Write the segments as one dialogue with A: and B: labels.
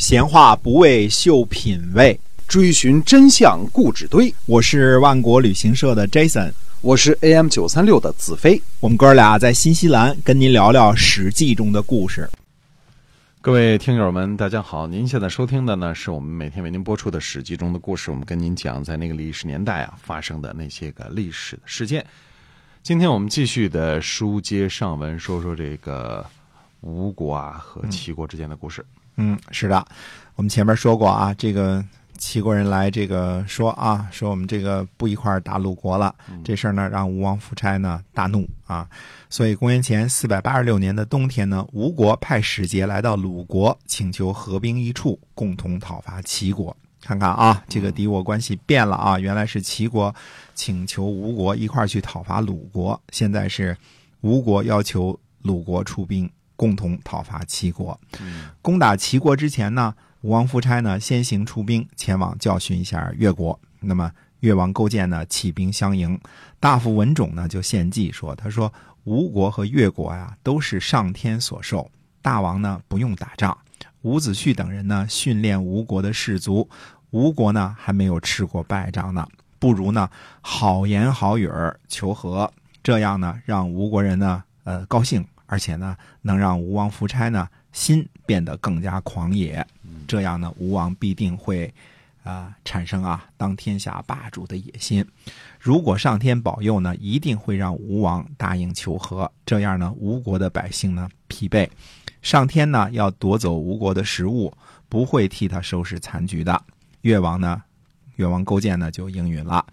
A: 闲话不为秀品味，
B: 追寻真相固执堆。
A: 我是万国旅行社的 Jason，
B: 我是 AM 九三六的子飞。
A: 我们哥俩在新西兰跟您聊聊《史记》中的故事。
C: 各位听友们，大家好！您现在收听的呢，是我们每天为您播出的《史记》中的故事。我们跟您讲，在那个历史年代啊，发生的那些个历史的事件。今天我们继续的书接上文，说说这个吴国啊和齐国之间的故事。
A: 嗯，是的，我们前面说过啊，这个齐国人来这个说啊，说我们这个不一块打鲁国了，这事儿呢让吴王夫差呢大怒啊，所以公元前四百八十六年的冬天呢，吴国派使节来到鲁国，请求合兵一处，共同讨伐齐国。看看啊，这个敌我关系变了啊，原来是齐国请求吴国一块去讨伐鲁国，现在是吴国要求鲁国出兵。共同讨伐齐国。攻打齐国之前呢，吴王夫差呢先行出兵前往教训一下越国。那么越王勾践呢起兵相迎，大夫文种呢就献计说：“他说吴国和越国呀都是上天所授，大王呢不用打仗。伍子胥等人呢训练吴国的士卒，吴国呢还没有吃过败仗呢，不如呢好言好语儿求和，这样呢让吴国人呢呃高兴。”而且呢，能让吴王夫差呢心变得更加狂野，这样呢，吴王必定会啊产生啊当天下霸主的野心。如果上天保佑呢，一定会让吴王答应求和，这样呢，吴国的百姓呢疲惫，上天呢要夺走吴国的食物，不会替他收拾残局的。越王呢，越王勾践呢就应允了，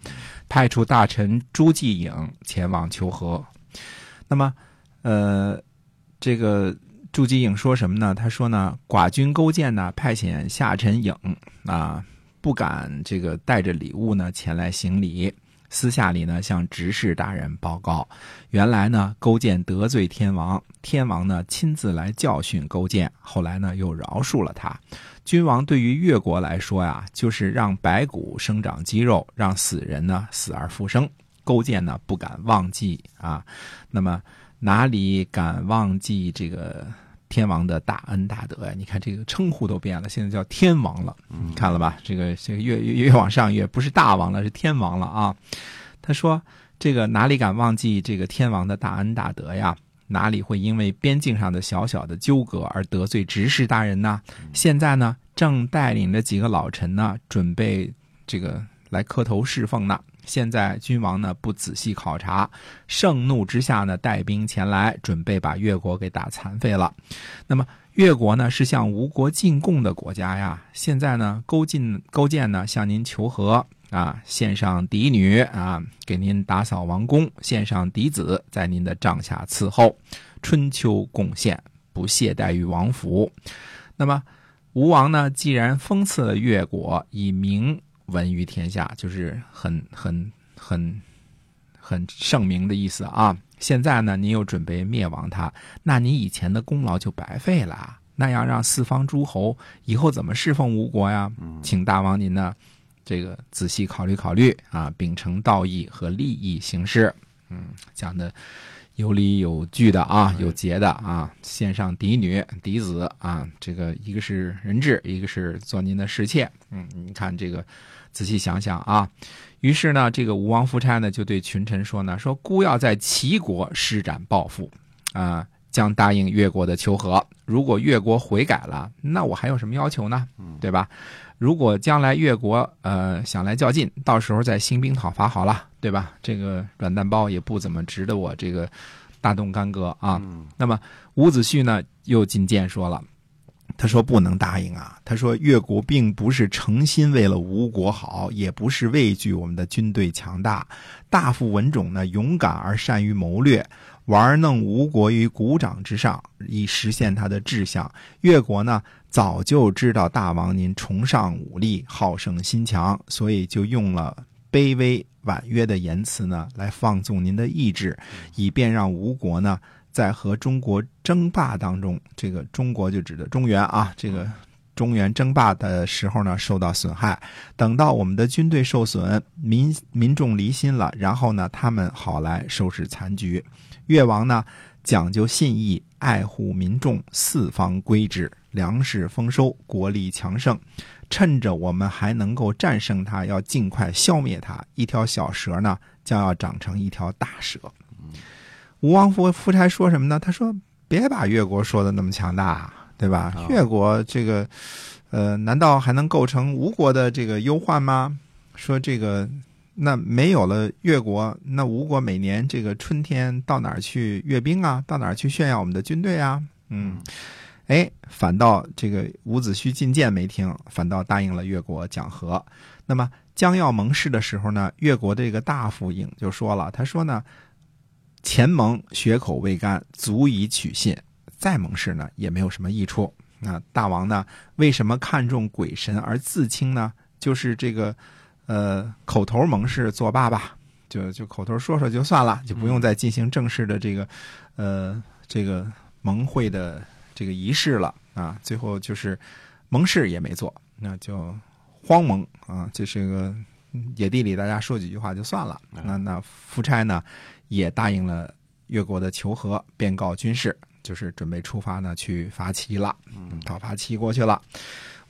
A: 派出大臣朱继颖前往求和。那么，呃。这个朱吉颖说什么呢？他说呢，寡君勾践呢派遣下臣颖啊，不敢这个带着礼物呢前来行礼，私下里呢向执事大人报告，原来呢勾践得罪天王，天王呢亲自来教训勾践，后来呢又饶恕了他。君王对于越国来说呀，就是让白骨生长肌肉，让死人呢死而复生。勾践呢不敢忘记啊，那么。哪里敢忘记这个天王的大恩大德呀？你看这个称呼都变了，现在叫天王了，看了吧？这个这个越越越往上越不是大王了，是天王了啊！他说：“这个哪里敢忘记这个天王的大恩大德呀？哪里会因为边境上的小小的纠葛而得罪执事大人呢？现在呢，正带领着几个老臣呢，准备这个来磕头侍奉呢。”现在君王呢不仔细考察，盛怒之下呢带兵前来，准备把越国给打残废了。那么越国呢是向吴国进贡的国家呀。现在呢勾进勾践呢向您求和啊，献上嫡女啊，给您打扫王宫，献上嫡子在您的帐下伺候，春秋贡献，不懈怠于王府。那么吴王呢既然封赐了越国，以名。闻于天下，就是很很很很盛名的意思啊！现在呢，您又准备灭亡他，那你以前的功劳就白费了。那样让四方诸侯以后怎么侍奉吴国呀？请大王您呢，这个仔细考虑考虑啊，秉承道义和利益行事。嗯，讲的有理有据的啊，有节的啊，献上嫡女嫡子啊，这个一个是人质，一个是做您的侍妾。嗯，你看这个。仔细想想啊，于是呢，这个吴王夫差呢就对群臣说呢：“说孤要在齐国施展抱负，啊，将答应越国的求和。如果越国悔改了，那我还有什么要求呢？对吧？如果将来越国呃想来较劲，到时候再兴兵讨伐好了，对吧？这个软蛋包也不怎么值得我这个大动干戈啊。那么伍子胥呢又进谏说了。”他说不能答应啊！他说越国并不是诚心为了吴国好，也不是畏惧我们的军队强大。大夫文种呢，勇敢而善于谋略，玩弄吴国于股掌之上，以实现他的志向。越国呢，早就知道大王您崇尚武力，好胜心强，所以就用了卑微婉约的言辞呢，来放纵您的意志，以便让吴国呢。在和中国争霸当中，这个中国就指的中原啊，这个中原争霸的时候呢，受到损害。等到我们的军队受损，民民众离心了，然后呢，他们好来收拾残局。越王呢，讲究信义，爱护民众，四方归之。粮食丰收，国力强盛。趁着我们还能够战胜它，要尽快消灭它。一条小蛇呢，将要长成一条大蛇。吴王夫夫差说什么呢？他说：“别把越国说的那么强大，对吧？
C: 啊
A: 越国这个，呃，难道还能构成吴国的这个忧患吗？说这个，那没有了越国，那吴国每年这个春天到哪儿去阅兵啊？到哪儿去炫耀我们的军队啊？嗯，哎，反倒这个伍子胥进谏没听，反倒答应了越国讲和。那么将要盟誓的时候呢，越国的这个大夫尹就说了，他说呢，前盟血口未干，足以取信；再盟誓呢，也没有什么益处。那大王呢，为什么看重鬼神而自轻呢？就是这个，呃，口头盟誓作罢吧，就就口头说说就算了，就不用再进行正式的这个，呃，这个盟会的这个仪式了啊。最后就是盟誓也没做，那就荒盟啊，这是个野地里大家说几句话就算了。那那夫差呢，也答应了越国的求和，便告军士，就是准备出发呢去伐齐了，嗯，讨伐齐国去了。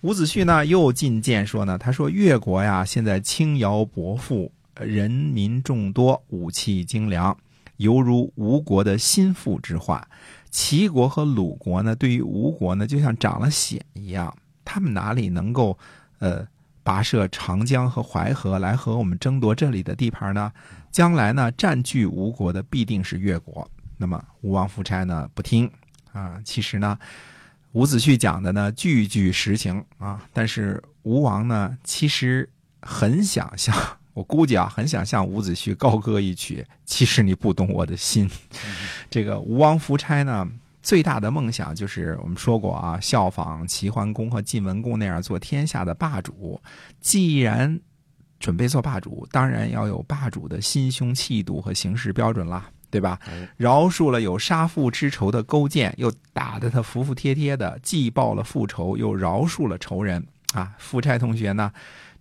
A: 伍子胥呢又进谏说呢，他说越国呀现在轻徭薄赋，人民众多，武器精良，犹如吴国的心腹之患。齐国和鲁国呢，对于吴国呢，就像长了癣一样，他们哪里能够呃跋涉长江和淮河来和我们争夺这里的地盘呢？将来呢，占据吴国的必定是越国。那么吴王夫差呢不听啊，其实呢，伍子胥讲的呢句句实情啊，但是吴王呢其实很想向，我估计啊很想向伍子胥高歌一曲。其实你不懂我的心。这个吴王夫差呢，最大的梦想就是我们说过啊，效仿齐桓公和晋文公那样做天下的霸主。既然准备做霸主，当然要有霸主的心胸气度和行事标准啦，对吧？
C: 哎
A: 饶恕了有杀父之仇的勾践，又打得他服服帖帖的；既报了复仇，又饶恕了仇人。啊，夫差同学呢，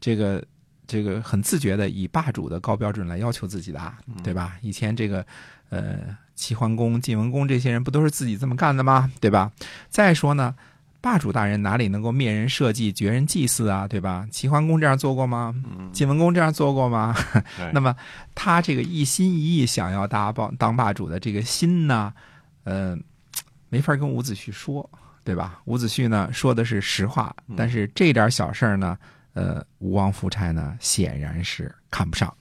A: 这个这个很自觉的以霸主的高标准来要求自己的，啊，对吧？以前这个呃齐桓公、晋文公这些人不都是自己这么干的吗？对吧？再说呢。霸主大人哪里能够灭人社稷、绝人祭祀啊？对吧？齐桓公这样做过吗？晋文公这样做过吗？
C: 对
A: 那么他这个一心一意想要当霸当霸主的这个心呢，呃，没法跟伍子胥说，对吧？伍子胥呢说的是实话，但是这点小事儿呢，呃，吴王夫差呢显然是看不上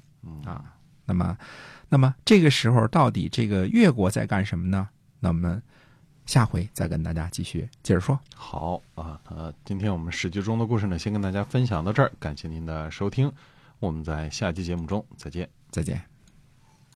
A: 啊。那么，那么这个时候到底这个越国在干什么呢？那我们下回再跟大家继续接着说。
C: 好啊，呃，今天我们史记中的故事呢，先跟大家分享到这儿，感谢您的收听，我们在下期节目中再见。
A: 再见。